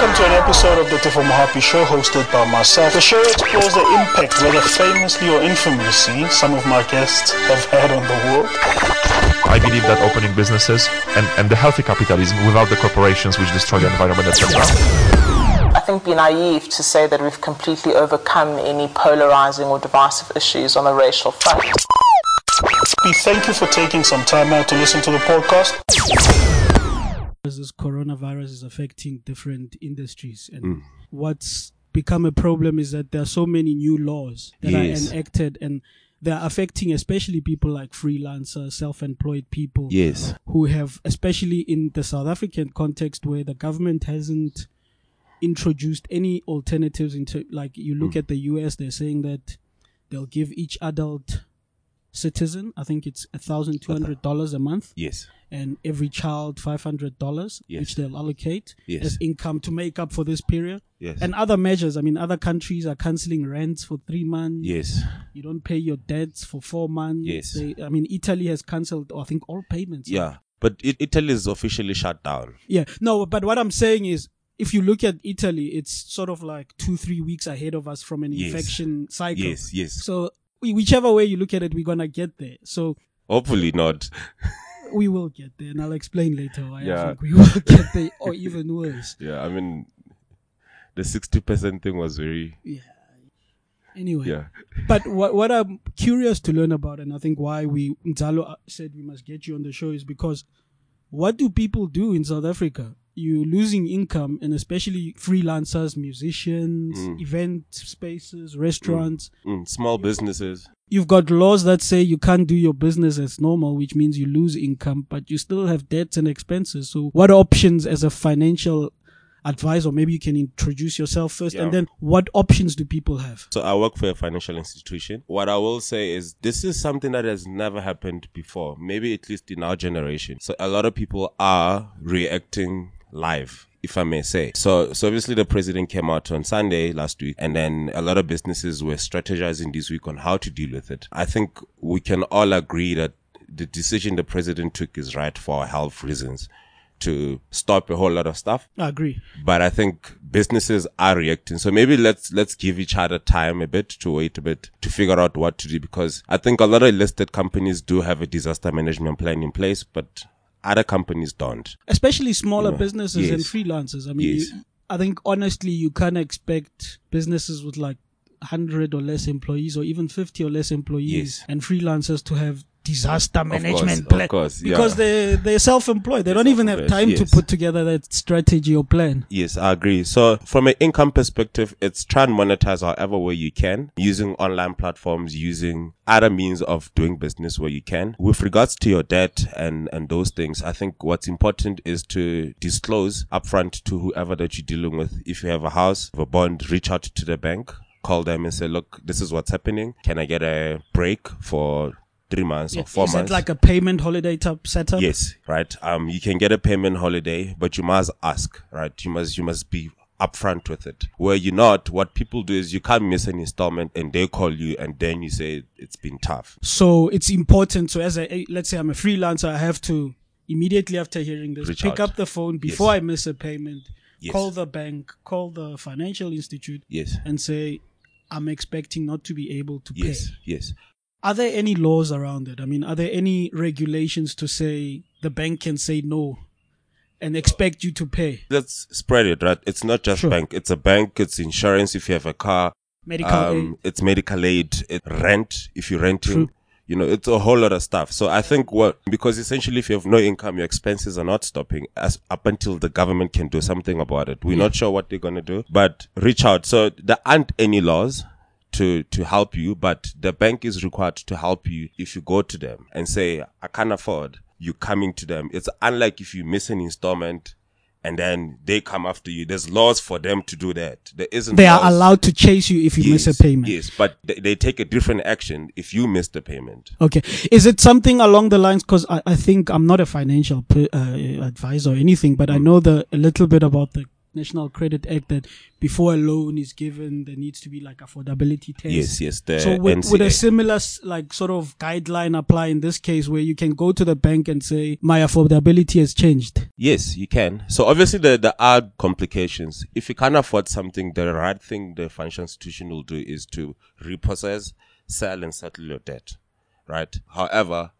Welcome to an episode of the Tifo Mohapi Show hosted by myself. The show explores the impact, whether famously or infamously, some of my guests have had on the world. I believe that opening businesses and, and the healthy capitalism without the corporations which destroy the environment, etc. I think be naive to say that we've completely overcome any polarizing or divisive issues on the racial front. We thank you for taking some time out to listen to the podcast. This coronavirus is affecting different industries, and mm. what's become a problem is that there are so many new laws that Yes. are enacted, and they're affecting especially people like freelancers, self-employed people, Yes. who have, especially in the South African context, where the government hasn't introduced any alternatives into like you look mm. at the US, they're saying that they'll give each adult citizen, I think it's a thousand two hundred dollars a month, Yes. and every child five hundred dollars, Yes. which they'll allocate Yes. as income to make up for this period. Yes. And other measures. I mean, other countries are canceling rents for three months. yes. You don't pay your debts for four months. Yes. They, I mean, Italy has cancelled, I think, all payments. Yeah. But it, Italy is officially shut down. Yeah. No, but what I'm saying is, if you look at Italy, it's sort of like two, three weeks ahead of us from an Yes. infection cycle. Yes. Yes. So whichever way you look at it, we're gonna get there. So Hopefully not. we will get there, and I'll explain later why I Yeah. think we will get there, or even worse. Yeah. I mean, the 60% thing was very, yeah. Anyway, yeah. but what what I'm curious to learn about, and I think why we Nzalo uh, said we must get you on the show is because what do people do in South Africa? You losing income, and especially freelancers, musicians, event spaces, restaurants. Mm, small businesses. You've got laws that say you can't do your business as normal, which means you lose income, but you still have debts and expenses. So, what options as a financial advisor? Maybe you can introduce yourself first, and then what options do people have? So I work for a financial institution. What I will say is this is something that has never happened before, maybe at least in our generation. So a lot of people are reacting live. If I may say. So, so obviously the president came out on Sunday last week and then a lot of businesses were strategizing this week on how to deal with it. I think we can all agree that the decision the president took is right for health reasons to stop a whole lot of stuff I agree. but I think businesses are reacting. So maybe let's let's give each other time a bit to wait a bit to figure out what to do because I think a lot of listed companies do have a disaster management plan in place, but other companies don't. especially smaller Yeah. businesses and freelancers. I mean, Yes. you, I think honestly, you can't expect businesses with like 100 or less employees or even 50 or less employees Yes. and freelancers to have disaster management of plan course, yeah. because they they're self-employed they don't even have time to put together that strategy or plan Yes, I agree. So from an income perspective, it's try and monetize however way you can using online platforms, using other means of doing business where you can. With regards to your debt and, and those things, I think what's important is to disclose upfront to whoever that you're dealing with. If you have a house, have a bond, reach out to the bank, call them and say, look, this is what's happening. Can I get a break for three months or four is months? it like a payment holiday type setup Yes, right. Um, you can get a payment holiday, but you must ask, right? You must, you must be upfront with it. Where you're not, what people do is you can't miss an installment and they call you and then you say it's been tough. so it's important so as a let's say i'm a freelancer i have to immediately after hearing this Reach pick out. up the phone before Yes. i miss a payment Yes. call the bank call the financial institute Yes. and say i'm expecting not to be able to Yes. pay Yes. Yes. Are there any laws around it i mean are there any regulations to say the bank can say no and expect you to pay Let's spread it, right? It's not just Sure. bank. It's a bank. It's insurance if you have a car. medical um, aid it's medical aid, it, rent if you're renting. True. You know, it's a whole lot of stuff. So I think what because essentially, if you have no income, your expenses are not stopping as up until the government can do something about it. We're not sure what they're gonna do, but reach out. So there aren't any laws to to help you, but the bank is required to help you if you go to them and say, "I can't afford." You coming to them. It's unlike if you miss an installment. And then they come after you. There's laws for them to do that. There isn't. they are allowed to chase you if you miss a payment Yes, but they, they take a different action if you miss the payment. Okay. Is it something along the lines? Because I, I think I'm not a financial uh, advisor or anything, but I Mm. know the a little bit about the National Credit Act that before a loan is given, there needs to be like affordability tests. Yes, yes. The So would, would a similar like sort of guideline apply in this case where you can go to the bank and say my affordability has changed? Yes, you can. So obviously there, there are complications. If you can't afford something, the right thing the financial institution will do is to repossess, sell and settle your debt. Right? However,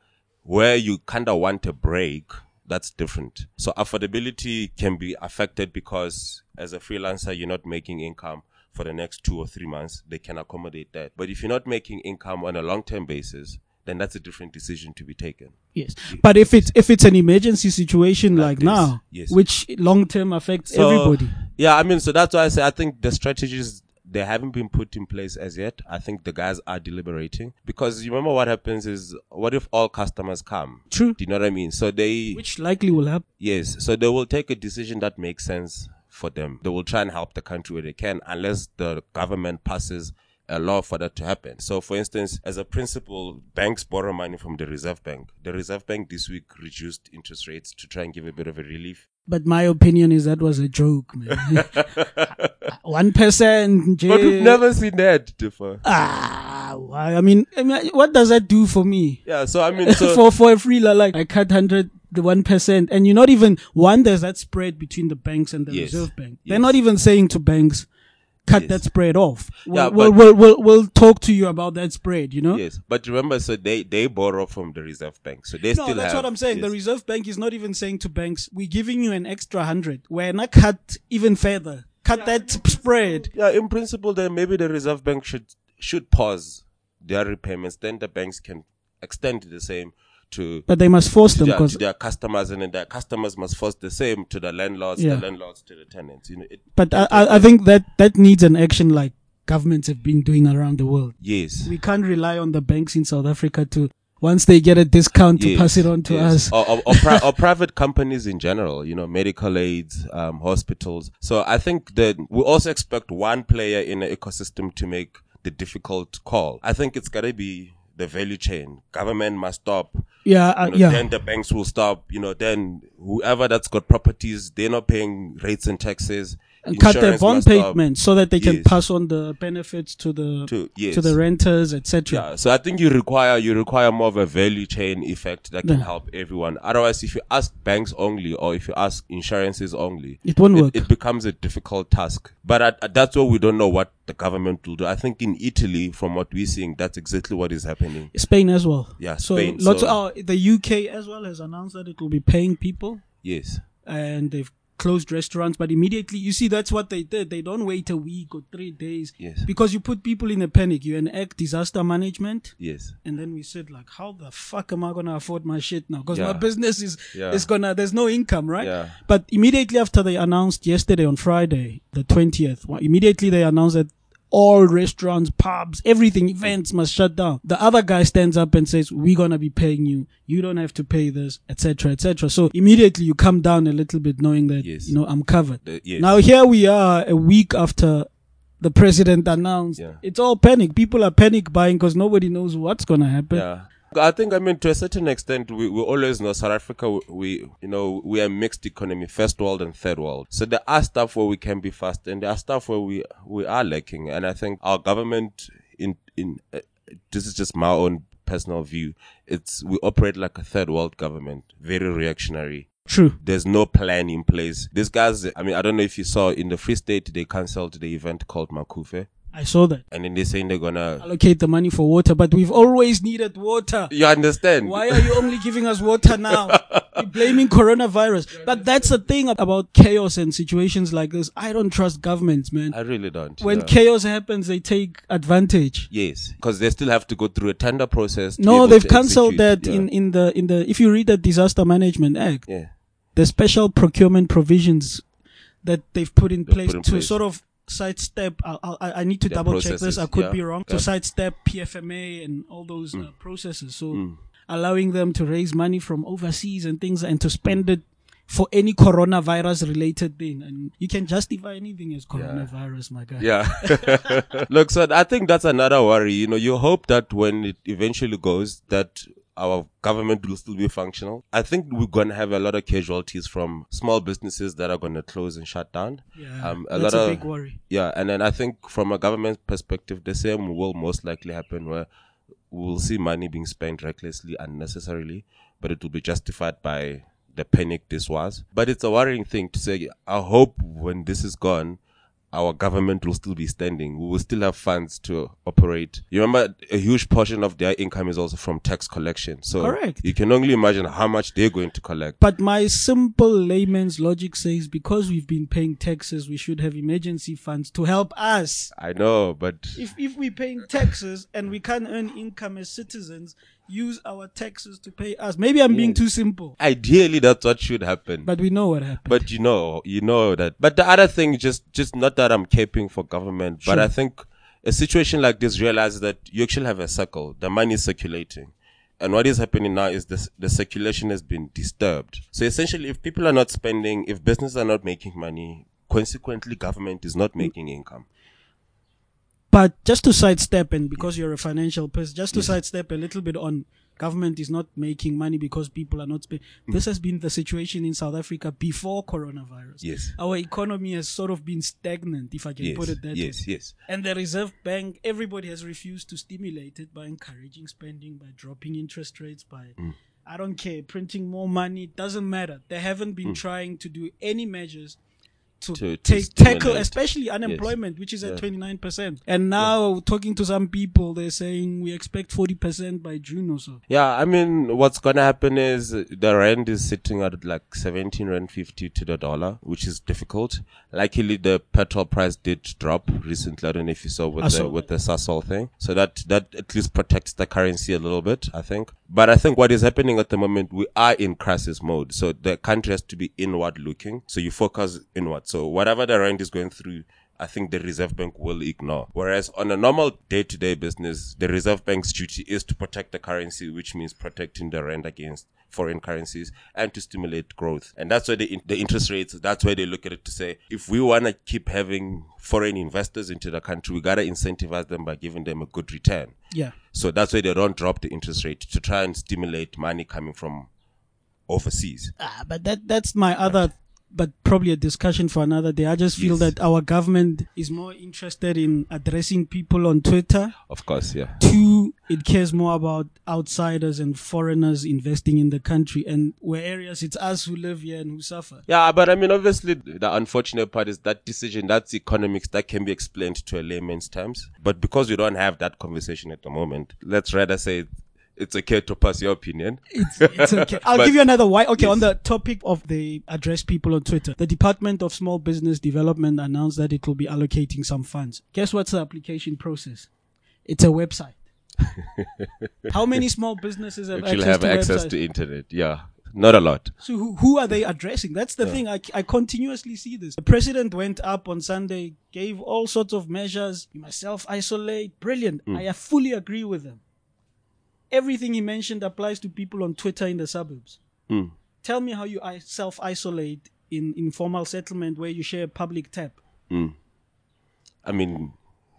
where you kinda want a break, that's different. So affordability can be affected because as a freelancer you're not making income for the next two or three months, they can accommodate that. But if you're not making income on a long term basis, then that's a different decision to be taken. Yes. But if it's if it's an emergency situation like, this, now, yes. which long term affects So, everybody. Yeah, I mean, so that's why I say I think the strategies they haven't been put in place as yet. I think the guys are deliberating because you remember what happens is what if all customers come? True. Do you know what I mean? So they Which likely will happen. yes, so they will take a decision that makes sense for them. They will try and help the country where they can, unless the government passes a law for that to happen. So, for instance, as a principle, banks borrow money from the Reserve Bank. The Reserve Bank this week reduced interest rates to try and give a bit of a relief. But my opinion is that was a joke, man. One percent. But we've never seen that differ. Ah, why? I mean, I mean, what does that do for me? Yeah, so I mean, so for for a freelancer, like I cut hundred the one percent, and you're not even one. There's that spread between the banks and the Yes. Reserve Bank. They're not even saying to banks, cut Yes. that spread off. We'll, Yeah, we'll, we'll, we'll we'll talk to you about that spread. You know. yes, but remember, so they they borrow from the Reserve Bank, so they No, still that's have. what I'm saying. The. Reserve Bank is not even saying to banks, "We're giving you an extra hundred. We're not cut even further. Cut that spread." yeah, in principle, then maybe the Reserve Bank should should pause their repayments. Then the banks can extend the same to. But they must force to them their, because to their customers, and then their customers must force the same to the landlords, Yeah. the landlords to the tenants. You know, it, But I, I I think that that needs an action like governments have been doing around the world. yes, We can't rely on the banks in South Africa to once they get a discount to Yes, pass it on to yes. us. or, or, or, pri- or private companies in general, you know, medical aids, um, hospitals. So I think that we also expect one player in an ecosystem to make the difficult call. I think it's gotta be the value chain. Government must stop. Yeah, uh, You know, yeah. Then the banks will stop. You know, then whoever that's got properties, they're not paying rates and taxes. And cut their bond payments so that they can Yes. pass on the benefits to the To- yes. to the renters, etc. Yeah, so I think you require you require more of a value chain effect that can Yeah. help everyone. Otherwise, if you ask banks only or if you ask insurances only, It won't work. It, becomes a difficult task. But at, at- that's what we don't know what the government will do. I think in Italy, from what we're seeing, that's exactly what is happening. Spain as well. Yeah, so Spain, lots so- of oh, the UK as well has announced that it will be paying people, Yes, and they've closed restaurants. But immediately, you see, that's what they did. They don't wait a week or three days. Yes. Because you put people in a panic. You enact disaster management. yes, And then we said like, how the fuck am I gonna afford my shit now? Because Yeah. my business is Yeah. is gonna there's no income, right? Yeah. But immediately after they announced yesterday on Friday, the twentieth, immediately they announced that all restaurants, pubs, everything, events must shut down. The other guy stands up and says, "We're gonna be paying you. You don't have to pay this, etc., etc." So immediately you come down a little bit, knowing that Yes. you know I'm covered. The- yes. Now here we are, a week after the president announced. Yeah. It's all panic. People are panic buying because nobody knows what's gonna happen. yeah. I think I mean to a certain extent we, we always know South Africa we you know we are mixed economy first world and third world. So there are stuff where we can be fast and there are stuff where we we are lacking. And I think our government in in uh, this is just my own personal view. It's we operate like a third world government very reactionary. True. there's no plan in place. These guys I mean I don't know if you saw in the Free State they cancelled the event called Macufe I saw that. and then they're saying they're gonna Allocate the money for water, but we've always needed water. you understand Why are you only giving us water now? You're blaming coronavirus. But that's the thing about chaos and situations like this. I don't trust governments, man. I really don't When yeah. chaos happens, they take advantage. Yes, because they still have to go through a tender process. No, they've cancelled that Yeah. in, in the in the if you read the Disaster Management Act, yeah. the special procurement provisions that they've put in They've place put in to place. sort of sidestep. I, I, I need to Their double check this. I could yeah. be wrong. Yeah. To sidestep PFMA and all those Mm. uh, processes. So allowing them to raise money from overseas and things and to spend it for any coronavirus related thing. And you can justify anything as coronavirus, my guy. Yeah. Look, so I think that's another worry. You know, you hope that when it eventually goes, that our government will still be functional. I think we're gonna have a lot of casualties from small businesses that are gonna close and shut down. Yeah, Um, that's a big worry. Yeah, and then I think from a government perspective, the same will most likely happen where we'll see money being spent recklessly, unnecessarily, but it will be justified by the panic this was. But it's a worrying thing to say. I hope when this is gone, our government will still be standing. We will still have funds to operate. You remember a huge portion of their income is also from tax collection. So Correct. you can only imagine how much they're going to collect. But my simple layman's logic says because we've been paying taxes, we should have emergency funds to help us. I know, but If if we're paying taxes and we can't earn income as citizens, use our taxes to pay us. Maybe I'm being mm. too simple, ideally that's what should happen. but we know what happened. But you know, you know that. But the other thing, just, just not that I'm caping for government, but I think a situation like this realizes that you actually have a circle. The money is circulating. And what is happening now is this, the circulation has been disturbed. So essentially, if people are not spending, if businesses are not making money, consequently, government is not mm. making income. But just to sidestep, and because you're a financial person, just to sidestep a little bit on government is not making money because people are not spending. Mm. This has been the situation in South Africa before coronavirus. Yes. Our economy has sort of been stagnant, if I can Yes, put it that yes, way. yes. Yes. And the Reserve Bank, everybody has refused to stimulate it by encouraging spending, by dropping interest rates, by Mm. I don't care, printing more money. It doesn't matter. They haven't Mm. been trying to do any measures to, To- to take tackle, especially unemployment, which is at twenty nine percent. And now talking to some people, they're saying we expect forty percent by June or so. Yeah, I mean, what's gonna happen is uh, the rand is sitting at like 17 rand 50 to the dollar, which is difficult. Luckily, the petrol price did drop recently. I don't know if you saw with I the, saw with the Sasol thing. So that, that at least protects the currency a little bit, I think. But I think what is happening at the moment, we are in crisis mode. So the country has to be inward looking. So you focus inward. So whatever the rand is going through, I think the Reserve Bank will ignore. Whereas on a normal day to day business, the Reserve Bank's duty is to protect the currency, which means protecting the rand against foreign currencies and to stimulate growth. And that's why the, in- the interest rates, that's why they look at it to say, if we want to keep having foreign investors into the country, we got to incentivize them by giving them a good return. Yeah. So that's why they don't drop the interest rate to try and stimulate money coming from overseas. Ah, but that that's my other but probably a discussion for another day. I just feel Yes. that our government is more interested in addressing people on Twitter. Of course, yeah. Two, it cares more about outsiders and foreigners investing in the country, and where areas it's us who live here and who suffer. Yeah, but I mean, obviously, the unfortunate part is that decision, that's economics, that can be explained to a layman's terms. But because we don't have that conversation at the moment, let's rather say it's okay to pass your opinion. It's, it's okay. I'll But- give you another why. Okay, Yes. on the topic of the address people on Twitter, the Department of Small Business Development announced that it will be allocating some funds. Guess what's the application process? It's a website. How many small businesses have Actually, access have to access websites? to internet. Yeah, not a lot. So who, who are they addressing? That's the thing. I, I continuously see this. The president went up on Sunday, gave all sorts of measures. You must self isolate. Brilliant. Mm. I fully agree with them. Everything he mentioned applies to people on Twitter in the suburbs. Mm. Tell me how you self isolate in informal settlement where you share a public tap. I mean,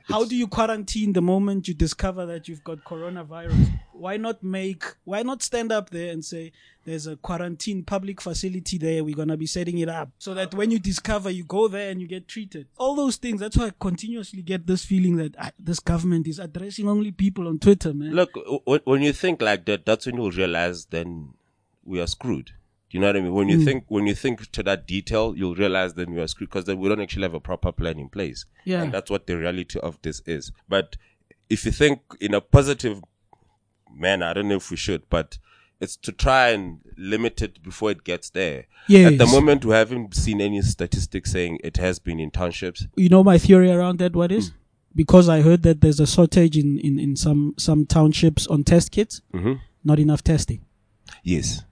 How do you quarantine the moment you discover that you've got coronavirus? Why not make, why not stand up there and say, there's a quarantine public facility there, we're gonna be setting it up. So that when you discover, you go there and you get treated. All those things, that's why I continuously get this feeling that ah, this government is addressing only people on Twitter, man. look, w- when you think like that, that's when you'll realize then we are screwed. Do you know what I mean? When you Hmm. think, when you think to that detail, you'll realize then we are screwed because then we don't actually have a proper plan in place. Yeah. And that's what the reality of this is. But if you think in a positive manner, I don't know if we should, but it's to try and limit it before it gets there. At the moment, we haven't seen any statistics saying it has been in townships. you know my theory around that, What is? Is? Because I heard that there's a shortage in, in, in some, some townships on test kits, hmm not enough testing. Yes.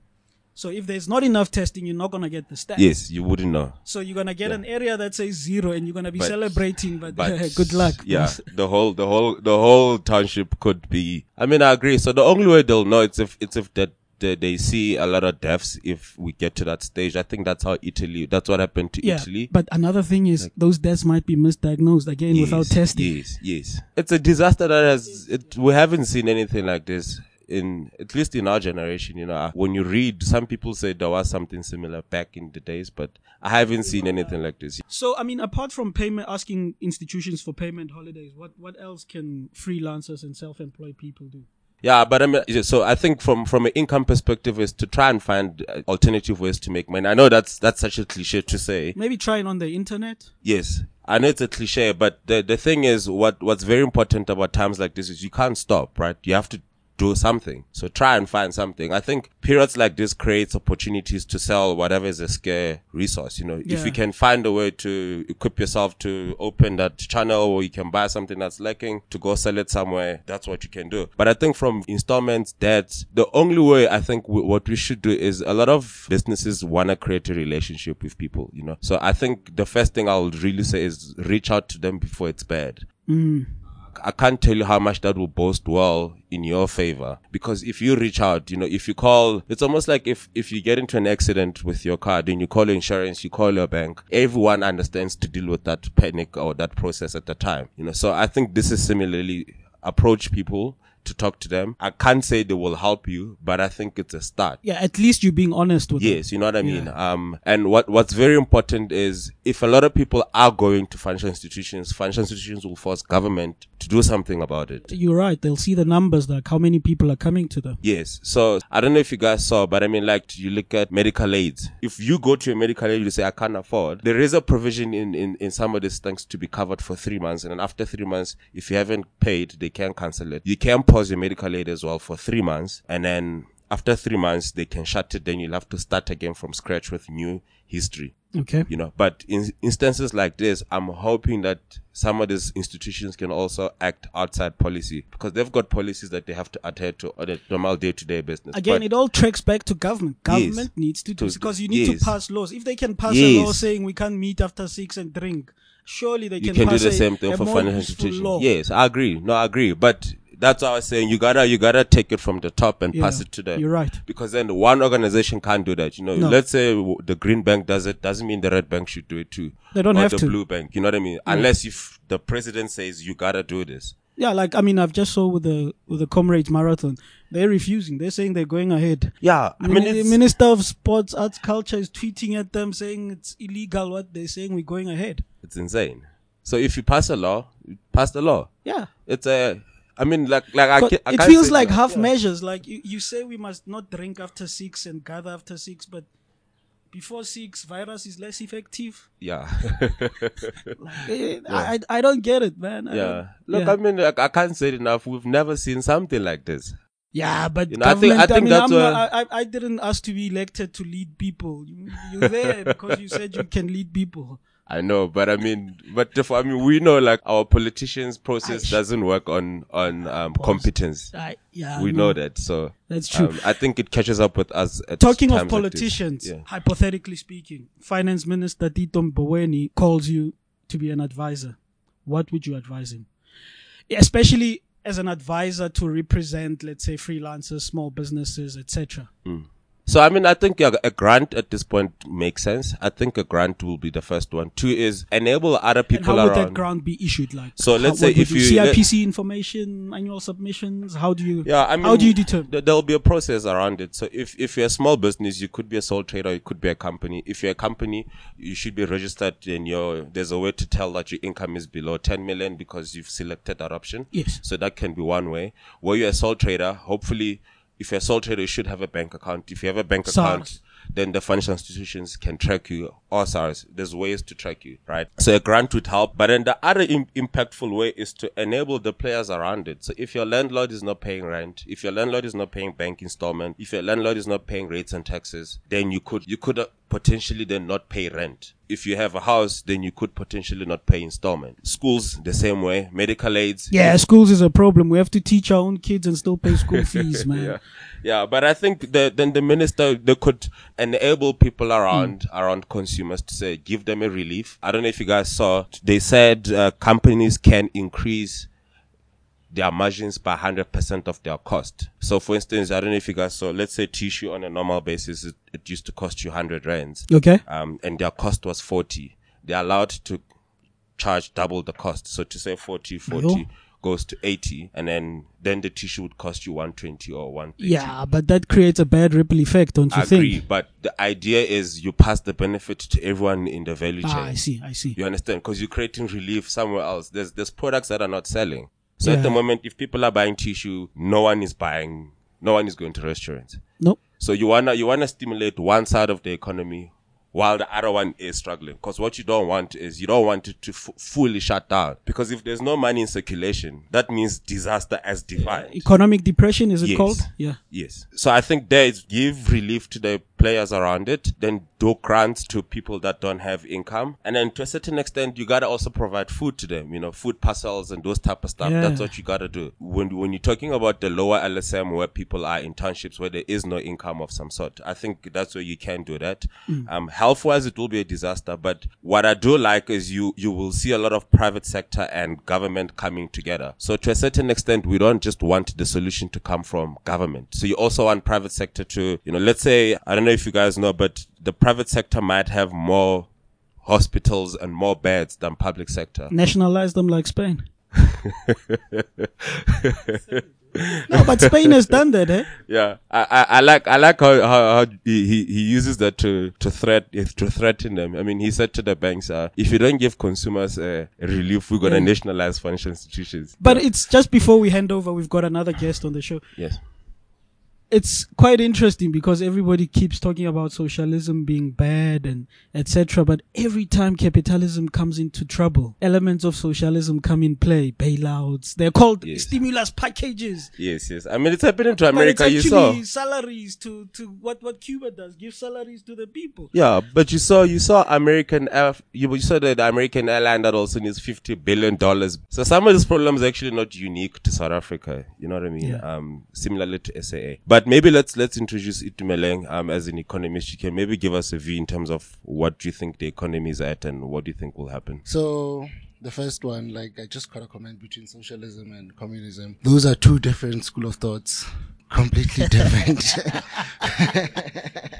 So if there's not enough testing, you're not gonna get the stats. Yes, you wouldn't know. So you're gonna get an area that says zero, and you're gonna be But- celebrating. But, But good luck. Yeah, the whole, the whole, the whole township could be. I mean, I agree. So the only way they'll know it's if it's if that they, they see a lot of deaths if we get to that stage. I think that's how Italy. That's what happened to Yeah. Italy. But another thing is those deaths might be misdiagnosed again without testing. Yes, yes. It's a disaster that has. It, we haven't seen anything like this in at least in our generation, you know, when you read, some people say there was something similar back in the days, but I haven't seen anything like this. So, I mean, apart from payment, asking institutions for payment holidays, what, what else can freelancers and self-employed people do? Yeah, but I mean, so I think from from an income perspective is to try and find uh, alternative ways to make money. I know that's that's such a cliche to say. Maybe trying on the internet. Yes, I know it's a cliche, but the the thing is, what what's very important about times like this is you can't stop, right? You have to do something. So try and find something. I think periods like this creates opportunities to sell whatever is a scare resource. You know, Yeah. if you can find a way to equip yourself to open that channel or you can buy something that's lacking to go sell it somewhere, that's what you can do. But I think from installments, debts, the only way I think w- what we should do is a lot of businesses want to create a relationship with people, you know. So I think the first thing I'll really say is reach out to them before it's bad. Mm. I can't tell you how much that will boast well in your favor. Because if you reach out, you know, if you call, it's almost like if, if you get into an accident with your car, then you call your insurance, you call your bank, everyone understands to deal with that panic or that process at the time, you know. So I think this is similarly approach people to talk to them. I can't say they will help you, but I think it's a start. Yeah, at least you're being honest with them. Yes, you know what I mean. Um, and what what's very important is if a lot of people are going to financial institutions, financial institutions will force government to do something about it. You're right. They'll see the numbers, like how many people are coming to them. Yes. So I don't know if you guys saw, but I mean, like you look at medical aids. If you go to a medical aid, you say I can't afford. There is a provision in in in some of these things to be covered for three months, and then after three months, if you haven't paid, they can cancel it. You can pause your medical aid as well for three months, and then after three months, they can shut it. Then you'll have to start again from scratch with new history Okay. you know but in instances like this i'm hoping that some of these institutions can also act outside policy because they've got policies that they have to adhere to on a normal day-to-day business Again, But- it all tracks back to government. Yes. Government needs to do To- because you need yes. to pass laws. If they can pass a law saying we can't meet after six and drink, surely they you can, can do the same thing for financial institutions law. yes i agree no i agree but that's what I was saying. You gotta, you gotta take it from the top and Yeah, pass it to them. you're right. Because then one organization can't do that. You know, No. let's say the green bank does it, doesn't mean the red bank should do it too. They don't or have the to. blue bank. You know what I mean? Unless if the president says you gotta do this. Yeah, like I mean, I've just saw with the with the Comrades Marathon, they're refusing. They're saying they're going ahead. Yeah, I mean, it's, Minister of Sports, Arts, Culture is tweeting at them saying it's illegal. What they're saying, we're going ahead. it's insane. So if you pass a law, pass the law. Yeah. It's a. I mean, like, like I, But ca- I it feels like no. half Yeah. measures. Like you, you say we must not drink after six and gather after six, but before six, virus is less effective. Yeah, Eh, I, I I don't get it, man. I yeah. don't- Look, yeah. I mean, like, I can't say it enough. We've never seen something like this. Yeah, but You know, I think- I think mean, that's I'm where- I, I I didn't ask to be elected to lead people. You, you're there because you said you can lead people. I know, but I mean, but if, I mean, we know like our politicians' process Aish. doesn't work on on um, competence. I, yeah, We no, know that, so That's true. Um, I think it catches up with us. At Talking of times like politicians, yeah. hypothetically speaking, Finance Minister Tito Mboweni calls you to be an advisor. What would you advise him? Especially as an advisor to represent, let's say, freelancers, small businesses, etc. So I mean, I think a grant at this point makes sense. I think a grant will be the first one. Two is enable other And people how would that grant be issued? Like, So let's how- say if you- CIPC information, annual submissions. How do you? Yeah, I mean, how do you determine? th- There'll be a process around it. So if, if you're a small business, you could be a sole trader, you could be a company. If you're a company, you should be registered and your, there's a way to tell that your income is below 10 million because you've selected that option. Yes. So that can be one way. Where you're a sole trader, hopefully, if you're a sole trader, you should have a bank account. If you have a bank SARS. account, then the financial institutions can track you or SARS. There's ways to track you, right? So a grant would help. But then the other Im- impactful way is to enable the players around it. So if your landlord is not paying rent, if your landlord is not paying bank installment, if your landlord is not paying rates and taxes, then you could, you could uh, potentially then not pay rent. If you have a house, then you could potentially not pay installment. Schools, the same way. Medical aids. Yeah, schools is a problem. We have to teach our own kids and still pay school fees, man. yeah, yeah. But I think the, then the minister they could enable people around around consumers to say give them a relief. I don't know if you guys saw. They said uh, companies can increase their margins by hundred percent of their cost. So, for instance, I don't know if you guys saw. Let's say tissue on a normal basis, it, it used to cost you hundred rands, Okay. um, and their cost was forty. They're allowed to charge double the cost. So to say 40, 40, Yo. goes to 80 and then then the tissue would cost you 120 or 130 Yeah, but that creates a bad ripple effect, don't you I agree think? but the idea is you pass the benefit to everyone in the value chain Ah, I see, I see. you understand because you're creating relief somewhere else there's there's products that are not selling so at the moment if people are buying tissue no one is buying no one is going to restaurants Nope. so you wanna you wanna stimulate one side of the economy while the other one is struggling. Because what you don't want is you don't want it to f- fully shut down. Because if there's no money in circulation, that means disaster as defined. Economic depression, is it Yes. called? Yeah. Yes. So I think there is give relief to the players around it, then do grants to people that don't have income. And then to a certain extent, you gotta also provide food to them, you know, food parcels and those type of stuff. Yeah. That's what you gotta do. When, when you're talking about the lower LSM where people are in townships where there is no income of some sort, I think that's where you can do that. Um, health wise, it will be a disaster. But what I do like is you, you will see a lot of private sector and government coming together. So to a certain extent, we don't just want the solution to come from government. So you also want private sector to, you know, let's say, I don't know if you guys know, but the private sector might have more hospitals and more beds than public sector. Nationalize them like Spain. no, but Spain has done that, eh? Yeah, I, I, I like I like how, how, how he, he uses that to to threat to threaten them. I mean, he said to the banks, uh, if you don't give consumers uh, relief, we're gonna Yeah. nationalize financial institutions. But it's just before we hand over, we've got another guest on the show. yes, It's quite interesting because everybody keeps talking about socialism being bad and etc. But every time capitalism comes into trouble, elements of socialism come in play. Bailouts. They're called Yes. stimulus packages. yes, yes. I mean, it's happening to But America. it's You saw. salaries to, to what, what Cuba does, give salaries to the people. Yeah, but you saw you saw American Air, you, you saw that the American airline that also needs fifty billion dollars. So some of these problems are actually not unique to South Africa. You know what I mean? Yeah. Um, similarly to SAA. But maybe let's let's introduce Itumeleng um as an economist. You can maybe give us a view in terms of what do you think the economy is at and what do you think will happen. So the first one, like I just got a comment between socialism and communism. Those are two different school of thoughts. Completely different.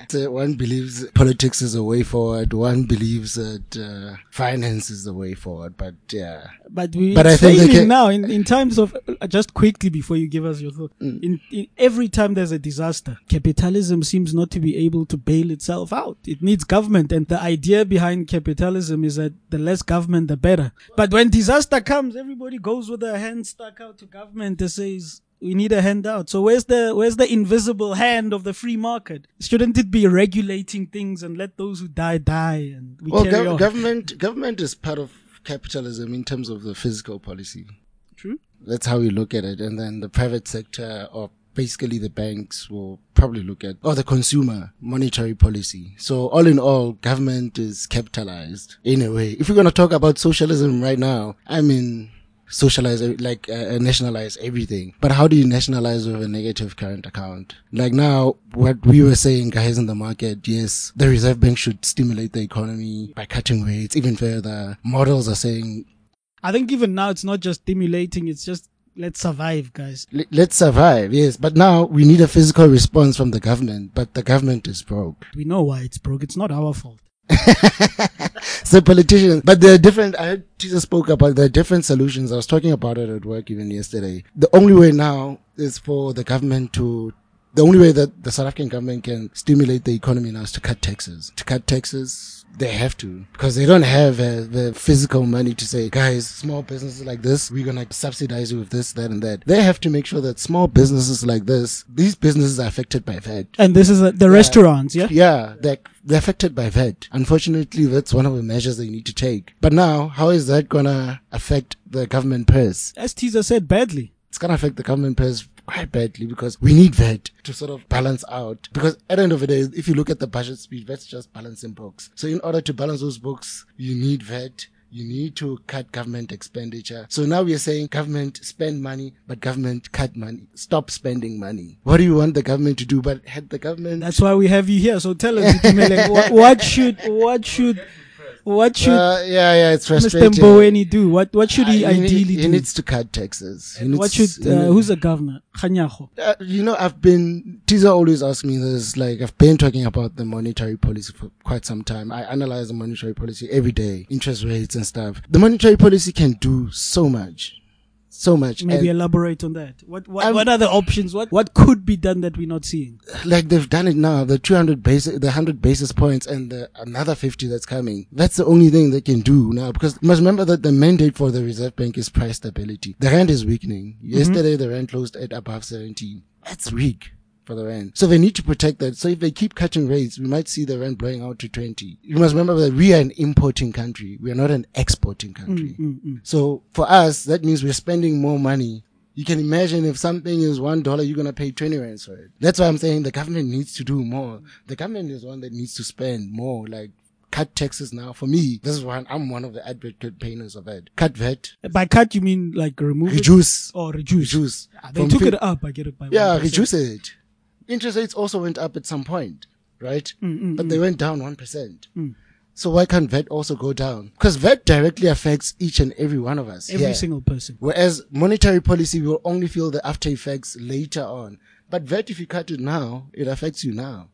so one believes politics is the way forward. One believes that uh, finance is the way forward. But yeah, But we But I think they can- now in, in times of uh, just quickly before you give us your thought. Mm. In, in every time there's a disaster, capitalism seems not to be able to bail itself out. It needs government, and the idea behind capitalism is that the less government, the better. But when disaster comes, everybody goes with their hand stuck out to government and says. We need a handout. So where's the where's the invisible hand of the free market? Shouldn't it be regulating things and let those who die die and we well, carry gov- on? government government is part of capitalism in terms of the fiscal policy. True. That's how we look at it. And then the private sector or basically the banks will probably look at, or the consumer monetary policy. So all in all, government is capitalized in a way. If we're going to talk about socialism right now, I mean, socialize, like, uh, nationalize everything. But how do you nationalize with a negative current account? Like now, what we were saying, guys in the market, yes, the Reserve Bank should stimulate the economy by cutting rates even further. Models are saying I think even now it's not just stimulating, it's just let's survive, guys. L- let's survive, yes. But now we need a fiscal response from the government, but the government is broke. We know why it's broke. It's not our fault. So politicians, but there are different, I heard Jesus spoke about are different solutions. I was talking about it at work even yesterday. The only way now is for the government to, the only way that the South African government can stimulate the economy now is to cut taxes. To cut taxes, they have to because they don't have uh, the physical money to say, guys, small businesses like this, we're going to subsidize you with this, that, and that. They have to make sure that small businesses like this, these businesses are affected by VAT. And this is uh, the restaurants, yeah? Yeah, they're, they're affected by VAT. Unfortunately, that's one of the measures they need to take. But now, how is that gonna affect the government purse? As Teaser said, badly. It's gonna affect the government purse quite badly because we need VAT to sort of balance out. Because at the end of the day, if you look at the budget speech, that's just balancing books. So in order to balance those books, you need VAT. You need to cut government expenditure. So now we are saying government spend money, but government cut money. Stop spending money. What do you want the government to do? But had the government That's why we have you here. So tell us, what, what should, what should, what should Uh, yeah, yeah, it's Mr. frustrating. Mboweni do? What, what should he Uh, ideally he do? He needs to cut taxes. He needs, what should, he uh, who's the governor? Kganyago. Uh, you know, I've been, Tiza always asks me this, like, I've been talking about the monetary policy for quite some time. I analyze the monetary policy every day, interest rates and stuff. The monetary policy can do so much. So much. Maybe And, elaborate on that. What what, I'm- what are the options? What what could be done that we're not seeing? like they've done it now, the 200 basis, the 100 basis points and the another 50 that's coming. That's the only thing they can do now because you must remember that the mandate for the Reserve Bank is price stability. The rand is weakening. Mm-hmm. Yesterday the rand closed at above 17. That's weak. For the rand. So they need to protect that. So if they keep cutting rates, we might see the rand blowing out to 20. You must remember that we are an importing country. We are not an exporting country. So for us, that means we're spending more money you can imagine if something is one dollar, you're gonna pay twenty rands for it. That's why I'm saying the government needs to do more. The government is one that needs to spend more. Like cut taxes now. For me, this is one. I'm one of the advocate painters of it. Cut VAT, By cut, you mean like remove it reduce, or reduce? reduce. Ah, They From took fif- it up. I get it by Yeah, 1%. reduce it. Interest rates also went up at some point, right? Mm, mm but mm. they went down one percent. Mm. So why can't VAT also go down? Because VAT directly affects each and every one of us. Every here. single person. Whereas monetary policy will only feel the after effects later on. But VAT, if you cut it now, it affects you now.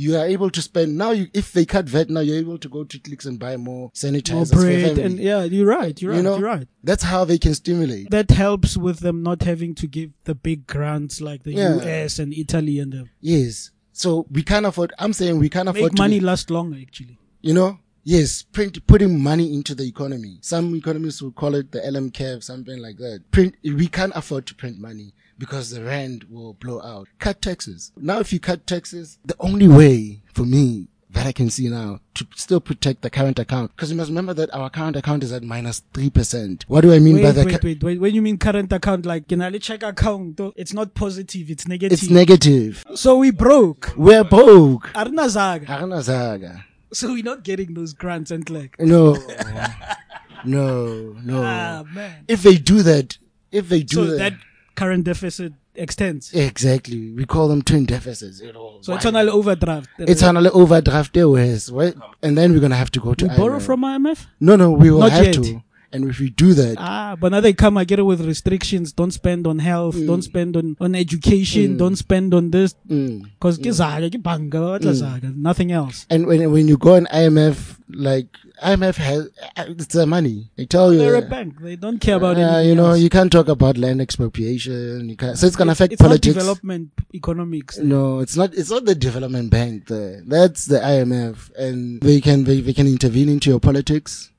You are able to spend now. You, if they cut VAT now, you're able to go to clicks and buy more More sanitizers for bread and yeah, you're right. You're right. you know, you're right. that's how they can stimulate. That helps with them not having to give the big grants like the Yeah. US and Italy and the Yes. So we can't afford. I'm saying we can't afford make money be- last longer. Actually, you know. Yes, print putting money into the economy. Some economists will call it the LM curve, something like that. Print. We can't afford to print money because the rand will blow out. Cut taxes. Now, if you cut taxes, the only way for me that I can see now to still protect the current account, because you must remember that our current account is at minus minus three percent. What do I mean by that? wait, wait, wait. When you mean current account, like can I check account? It's not positive. It's negative. It's negative. so we broke. We're broke. Arna Zaga. Harna Zaga. So we're not getting those grants and like. No. no, no. Ah man. if they do that, if they do So that, that current deficit extends. exactly, we call them twin deficits. You know, So it's why? on an overdraft. it's overdraft there, was right? And then we're gonna have to go to we borrow IMF. from IMF. No, no, we will Not have yet. to. And if we do that, Ah, but now they come, I get it with restrictions. Don't spend on health. Don't spend on, on education. Don't spend on this. mm. Cause mm. nothing else. and when when you go on IMF, like IMF has it's their money. They tell you, They're a bank. They don't care about uh, anything you know, else. you can't talk about land expropriation. You can't, so it's gonna affect it's politics. not development economics. No, it's not. It's not the development bank. There, that's the IMF, and they can they, they can intervene into your politics.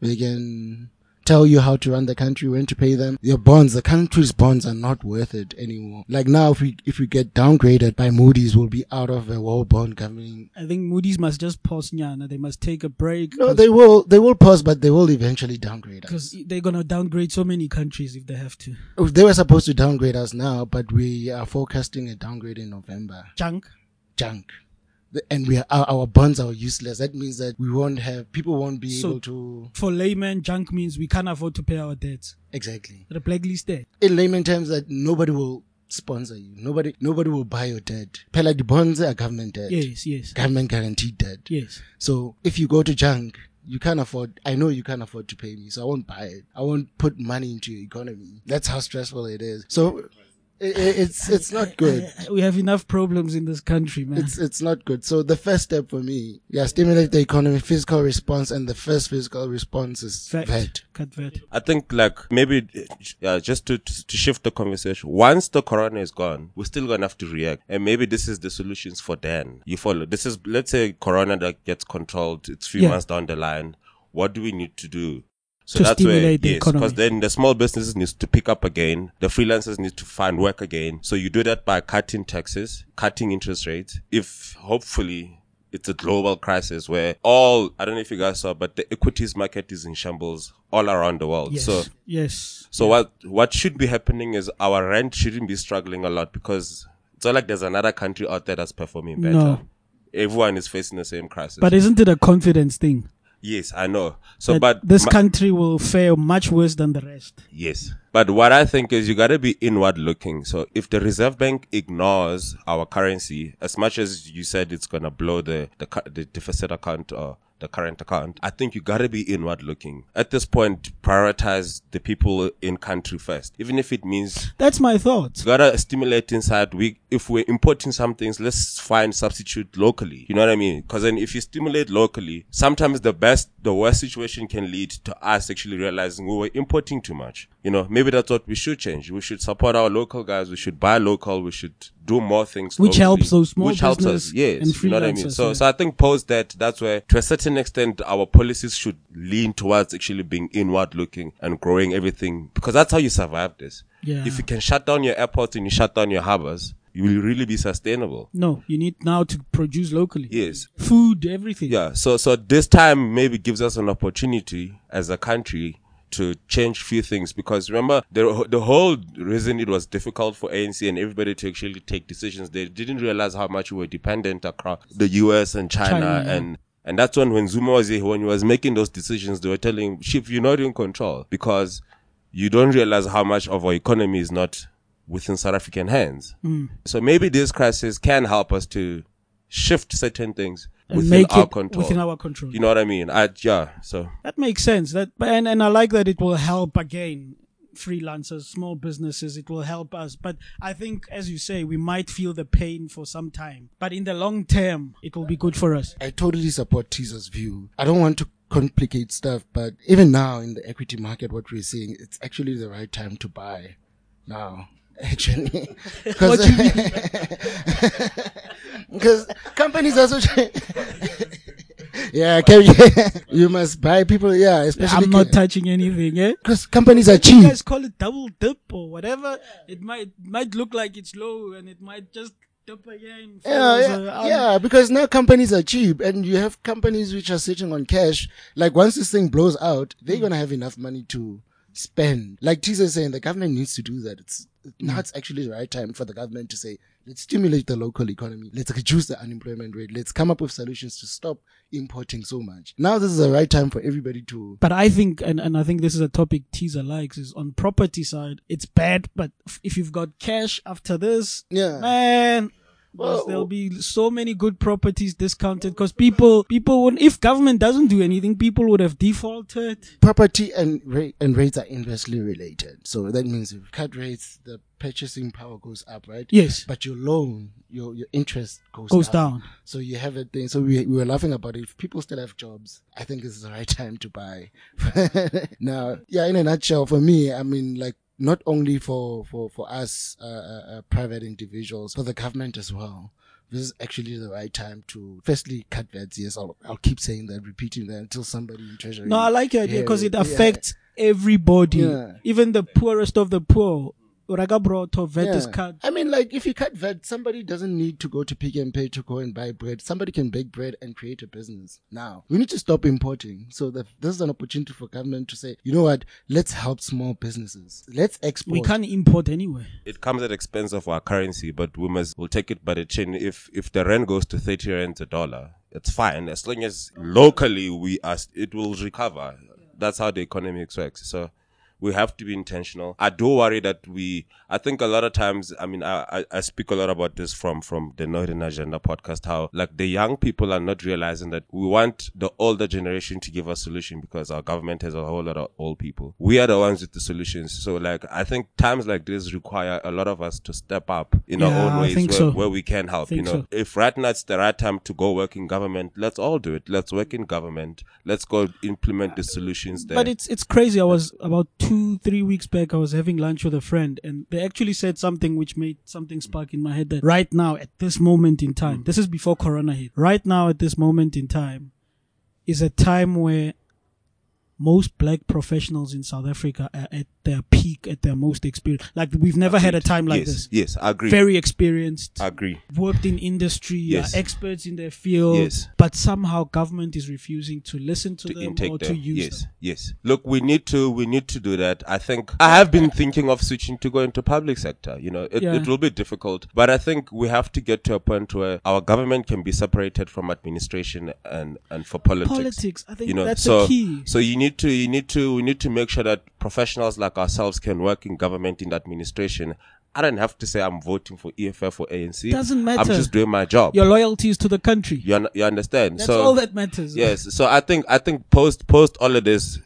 They can tell you how to run the country, when to pay them. Your bonds, the country's bonds, are not worth it anymore. Like now, if we if we get downgraded by Moody's, we'll be out of a world bond governing. I think Moody's must just pause Nyana. They must take a break. No, they will they will pause, but they will eventually downgrade us. because they're gonna downgrade so many countries if they have to. They were supposed to downgrade us now, but we are forecasting a downgrade in November. Junk. junk. And we are, our, bonds are useless. That means that we won't have, people won't be So- able to, For layman, junk means we can't afford to pay our debts. exactly. The blacklist debt. In layman terms, that nobody will sponsor you. Nobody, nobody will buy your debt. Pay like the bonds are government debt. Yes, yes, Government guaranteed debt. yes. So if you go to junk, you can't afford, I know you can't afford to pay me, so I won't buy it. I won't put money into your economy. That's how stressful it is. So it's, it's not good. We have enough problems in this country, man. It's it's not good. So the first step for me, yeah, stimulate the economy, fiscal response, and the first fiscal response is VAT. VAT. Cut VAT. I think like maybe uh, just to, to to shift the conversation. Once the corona is gone, we're still gonna have to react, and maybe this is the solutions for then. You follow? This is let's say corona that gets controlled. It's few Yeah. months down the line. What do we need to do? So To that's where yes, because then the small businesses needs to pick up again. The freelancers need to find work again. So you do that by cutting taxes, cutting interest rates. If hopefully it's a global crisis where all I don't know if you guys saw, but the equities market is in shambles all around the world. Yes, So yes. so what what should be happening is our rand shouldn't be struggling a lot because it's not like there's another country out there that's performing better. No. Everyone is facing the same crisis. But isn't it a confidence thing? Yes, I know. So that but this ma- country will fare much worse than the rest. Yes. But what I think is you gotta be inward looking. So if the Reserve Bank ignores our currency, as much as you said it's gonna blow the, the, the deficit account or the current account, I think you gotta be inward looking. At this point, prioritize the people in country first. Even if it means That's my thought. you gotta stimulate inside. We, if we're importing some things, let's find substitute locally. You know what I mean? Cause then if you stimulate locally, sometimes the best, the worst situation can lead to us actually realizing we were importing too much. You know, maybe that's what we should change. We should support our local guys. We should buy local. We should do more things. Which locally, helps those small Which helps us. Yes. and you know what I mean? So, yeah. so I think post that, that's where, to a certain extent, our policies should lean towards actually being inward looking and growing everything because that's how you survive this. Yeah. If you can shut down your airports and you shut down your harbors, you will really be sustainable. No, you need now to produce locally. Yes. Food, everything. Yeah. So, so this time maybe gives us an opportunity as a country to change few things because remember the the whole reason it was difficult for ANC and everybody to actually take decisions they didn't realize how much we were dependent across the US and China, China, and and that's when when Zuma was here when he was making those decisions they were telling him Chief you're not in control because you don't realize how much of our economy is not within South African hands Mm. so maybe this crisis can help us to shift certain things within make our it control within our control. you know what I mean I yeah so That makes sense. That and, and I like that it will help again freelancers, small businesses. It will help us. But I think, as you say, we might feel the pain for some time. But in the long term, it will be good for us. I totally support Teaser's view. I don't want to complicate stuff, but even now in the equity market, what we're seeing, it's actually the right time to buy now. Actually, because companies are so. yeah, can, you must buy people. Yeah, especially I'm not touching anything. Eh? because companies are cheap. You guys call it double dip or whatever. It might might look like it's low and it might just dip again. Yeah, yeah, uh, um, yeah, because now companies are cheap and you have companies which are sitting on cash. Like once this thing blows out, they're Mm. going to have enough money to spend. Like is saying, the government needs to do that. It's now Mm. it's actually the right time for the government to say, let's stimulate the local economy. Let's reduce the unemployment rate. Let's come up with solutions to stop importing so much. Now this is the right time for everybody to But I think, and, and I think this is a topic teaser likes, is on property side, it's bad. But if you've got cash after this, Yeah. man, Well, there'll be so many good properties discounted because people, people would, if government doesn't do anything, people would have defaulted. property and rate and rates are inversely related. So that means if you cut rates, the purchasing power goes up, right? Yes. But your loan, your your interest goes Goes down. So you have a thing. So we we were laughing about it. If people still have jobs, I think this is the right time to buy. now, yeah. In a nutshell, for me, I mean, like not only for for for us uh, uh, uh, private individuals, for the government as well. This is actually the right time to firstly cut VATs. Yes, I'll, I'll keep saying that, repeating that until somebody in treasury. No, I like your idea because it yeah. affects everybody, Yeah. even the poorest of the poor. Raga brought to vet is Yeah. cut. I mean, like, if you cut VAT, somebody doesn't need to go to Pick n Pay to go and buy bread. Somebody can bake bread and create a business. Now, we need to stop importing. So that this is an opportunity for government to say, you know what? Let's help small businesses. Let's export. We can't import anyway. it comes at expense of our currency, but we must we'll take it by the chin. If if the rent goes to thirty rand a dollar, it's fine as long as locally we are. It will recover. That's how the economics works. So we have to be intentional. I do worry that we. I think a lot of times. I mean, I I, speak a lot about this from from the Northern Agenda podcast. How like the young people are not realizing that we want the older generation to give us solution because our government has a whole lot of old people. We are the ones with the solutions. So like I think times like this require a lot of us to step up in our own ways where, so. where we can help. You know, so. if right now it's the right time to go work in government, let's all do it. Let's work in government. Let's go implement the solutions there. But it's it's crazy. I was about two three weeks back. I was having lunch with a friend, and they actually said something which made something spark in my head. That right now, at this moment in time, hmm. this is before Corona hit. Right now, at this moment in time, is a time where most black professionals in South Africa are at their peak, at their most experienced. Like we've never had a time like yes, this. Yes, I agree. Very experienced. I agree. worked in industry, Yes. are experts in their field, Yes. but somehow government is refusing to listen to, to them or them. to use yes, them. yes. Look, we need to we need to do that. I think I have been thinking of switching to go into public sector. You know, it, Yeah. it will be difficult, but I think we have to get to a point where our government can be separated from administration and and for politics. Politics, I think you know, that's so the key. so you need to you need to we need to make sure that professionals like ourselves can work in government in administration. I don't have to say I'm voting for EFF or ANC. Doesn't matter. I'm just doing my job. Your loyalties to the country. you, un- you understand? That's so all that matters. Yes. So I think I think post post all of this,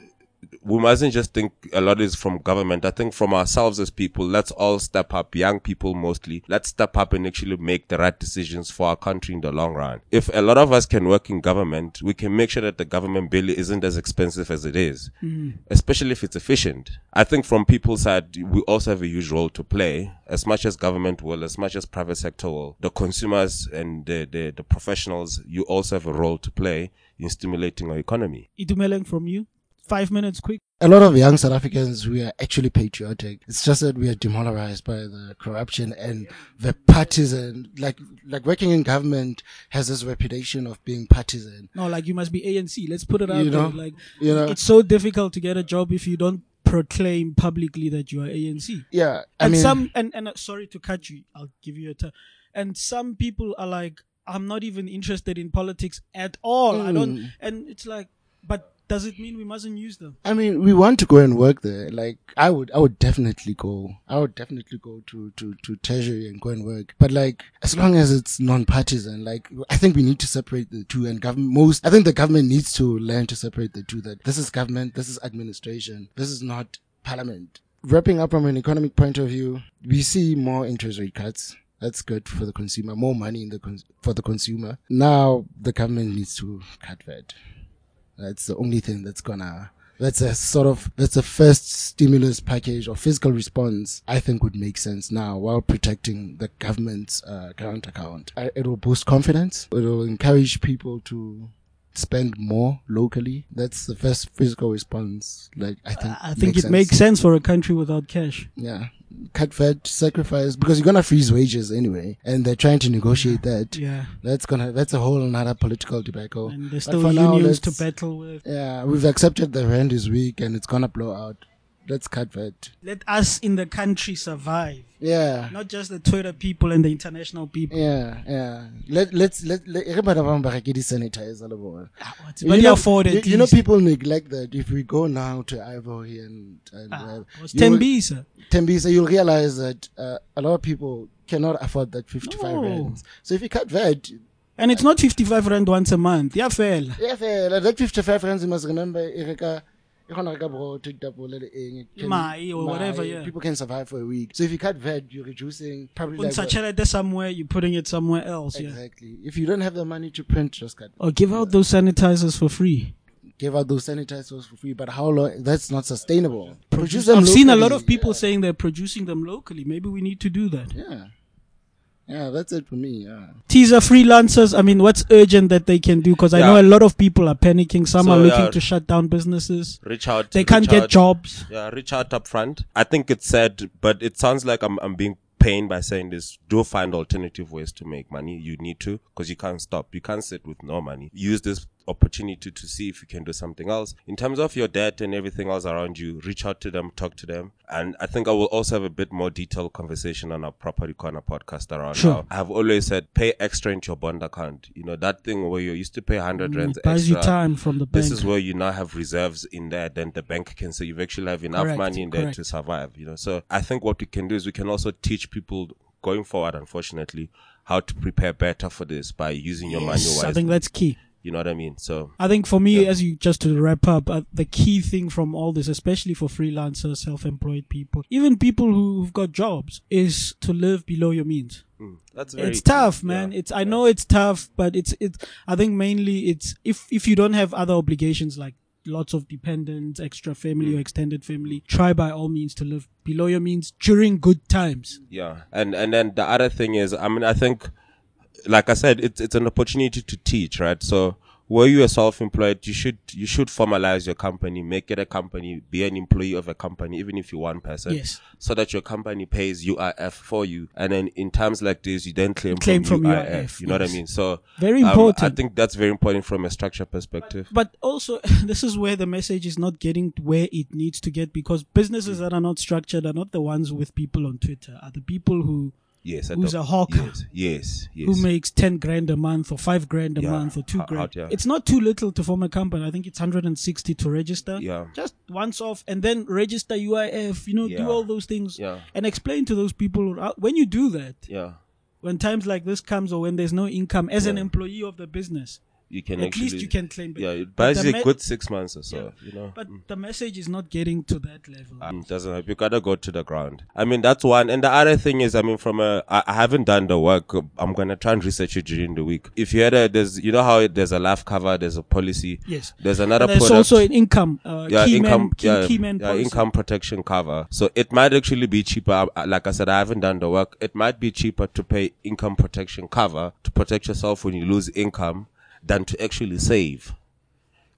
we mustn't just think a lot is from government. I think from ourselves as people, let's all step up, young people mostly. Let's step up and actually make the right decisions for our country in the long run. If a lot of us can work in government, we can make sure that the government bill isn't as expensive as it is, mm. especially if it's efficient. I think from people's side, we also have a huge role to play, as much as government will, as much as private sector will. The consumers and the, the, the professionals, you also have a role to play in stimulating our economy. Itumeleng from you. Five minutes quick. a lot of young South Africans, we are actually patriotic. It's just that we are demoralized by the corruption and the partisan, like, like working in government has this reputation of being partisan. No, like you must be ANC. Let's put it out You know, there. Like you know. it's so difficult to get a job if you don't proclaim publicly that you are ANC. Yeah. I and mean, some and and uh, sorry to cut you, I'll give you a turn. And some people are like, I'm not even interested in politics at all. I Hmm. don't. And it's like, but does it mean we mustn't use them? I mean, we want to go and work there. Like, I would, I would definitely go. I would definitely go to, to, to Treasury and go and work. But like, as long as it's non-partisan, like, I think we need to separate the two and government, most, I think the government needs to learn to separate the two, that this is government, this is administration, this is not parliament. Wrapping up from an economic point of view, we see more interest rate cuts. That's good for the consumer, more money in the cons- for the consumer. Now the government needs to cut VAT. That's the only thing that's gonna. That's a sort of that's the first stimulus package or fiscal response I think would make sense now while protecting the government's uh, current account. It will boost confidence. It will encourage people to spend more locally. That's the first fiscal response. Like I think. I think it makes sense for a country without cash. Yeah. Cut VAT, sacrifice, because you're gonna freeze wages anyway, and they're trying to negotiate that. Yeah. That's gonna, that's a whole another political debacle. And there's still for now, unions to battle with. Yeah, we've accepted the rand is weak and it's gonna blow out. Let's cut VAT. Let us in the country survive, Yeah. not just the Twitter people and the international people. Yeah, yeah. Let let's let let everybody have a sanitizer le bona. But You know, afford you, it. you know, people neglect that. If we go now to Ivory and, and Ah, uh, was you will- Tembisa. Tembisa, you'll realize that uh, a lot of people cannot afford that 55 No. rands. So if you cut VAT, And it's not 55 rand once a month. Yeah, fair. yeah, fair, like that 55 rands, you must remember, Erika, you can reka broad, take that bullet, can- Mai or whatever, yeah. People can survive for a week. So if you cut VAT, you're reducing probably like what- Unsaturated somewhere, you're putting it somewhere else. Yeah. Exactly. If you don't have the money to print, just cut. Or give out those sanitizers for free. Give out those sanitizers for free, but how long? That's not sustainable. Produce them. I've them seen a lot of people yeah. saying they're producing them locally. Maybe we need to do that. Yeah. Yeah, that's it for me. Yeah. Teaser freelancers. I mean, what's urgent that they can do? Because I Yeah. know a lot of people are panicking. Some So, are looking yeah. to shut down businesses. Reach out. They reach can't get jobs. Yeah, reach out up front. I think it's sad, but it sounds like I'm, I'm being pained by saying this. Do find alternative ways to make money. You need to, because you can't stop. You can't sit with no money. Use this opportunity to see if you can do something else. In terms of your debt and everything else around you, reach out to them, talk to them. And I think I will also have a bit more detailed conversation on our Property Corner podcast around Sure. now. I've always said pay extra into your bond account. You know, that thing where you used to pay 100 mm, rands It buys you time from the bank. This is where you now have reserves in there. Then the bank can say you've actually have enough Correct, money in there correct. to survive. You know, so I think what we can do is we can also teach people going forward, unfortunately, how to prepare better for this by using your money wisely. I think that's key. You know what I mean? So I think for me, as you just to wrap up, uh, the key thing from all this, especially for freelancers, self-employed people, even people who've got jobs, is to live below your means. mm, that's very it's tough, man. Yeah. It's I know it's tough, but it's it. I think mainly it's if if you don't have other obligations like lots of dependents, extra family or extended family, try by all means to live below your means during good times. Yeah, and and then the other thing is, I mean, I think, like I said, it's it's an opportunity to teach, right? So were you a self-employed, you should you should formalize your company, make it a company, be an employee of a company, even if you're one person, Yes. so that your company pays UIF for you, and then in times like this, you then claim, Claim from, from UIF. UIF, You know what I mean? So Very um, I think that's very important from a structure perspective. But also, this is where the message is not getting where it needs to get because businesses that are not structured are not the ones with people on Twitter, are the people who yes, at who's a hawker. Yes, yes, yes. who makes 10 grand a month or 5 grand a Yeah, month or 2 out- grand. yeah. It's not too little to form a company. I think it's 160 to register. Yeah. Just once off and then register UIF, you know, Yeah. do all those things Yeah. and explain to those people when you do that, yeah. when times like this comes or when there's no income as an employee of the business, you can at actually least you can claim back. yeah it buys you me- a good six months or so Yeah. you know But the message is not getting to that level. um, doesn't help. You gotta go to the ground. I mean, that's one. And the other thing is, I mean, from a, I, I haven't done the work. I'm gonna try and research it during the week. If you had a, there's, you know how it, there's a life cover, there's a policy. Yes. There's another There's product. also an income, uh, yeah, key income, man, key, yeah, key man yeah, income protection cover. So it might actually be cheaper. Like I said, I haven't done the work. It might be cheaper to pay income protection cover to protect yourself when you lose income than to actually save.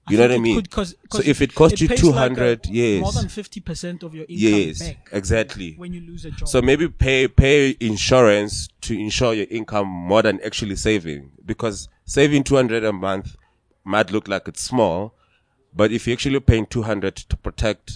You know what I mean? could 'cause- so 'cause if it costs you two hundred, like yes, more than fifty percent of your income yes, back exactly. when you lose a job. So maybe pay pay insurance to insure your income more than actually saving because saving 200 a month might look like it's small, but if you're actually paying 200 to protect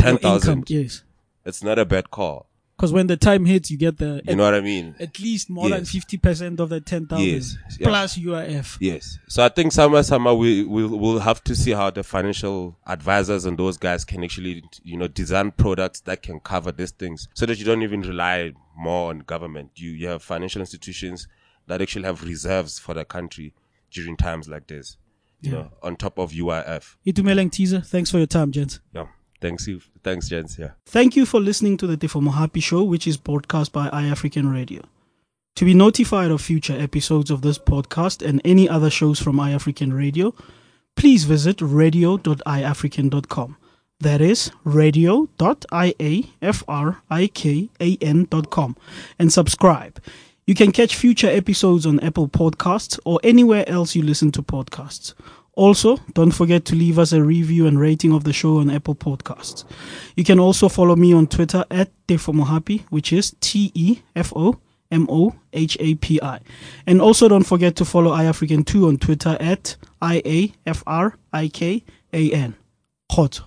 Your 10,000, yes, it's not a bad call. Because when the time hits, you get the You know what I mean? at least more than fifty percent of the ten thousand Yes, yeah. plus UIF. Yes. So I think somewhere, somewhere we will we'll have to see how the financial advisors and those guys can actually, you know, design products that can cover these things so that you don't even rely more on government. You, you have financial institutions that actually have reserves for the country during times like this, you know, on top of UIF. Itumeleng teaser. Thanks for your time, gents. Yeah. Thanks you. Thanks, gents. Yeah. Thank you for listening to the Tefo Mohapi Show, which is broadcast by iAfrikan Radio. To be notified of future episodes of this podcast and any other shows from iAfrikan Radio, please visit radio.iafrikan.com. That is radio.iafrikan.com and subscribe. You can catch future episodes on Apple Podcasts or anywhere else you listen to podcasts. Also, don't forget to leave us a review and rating of the show on Apple Podcasts. You can also follow me on Twitter at Tefomohapi, which is T E F O M O H A P I. And also don't forget to follow iAfrikan2 on Twitter at I A F R I K A N. Hot.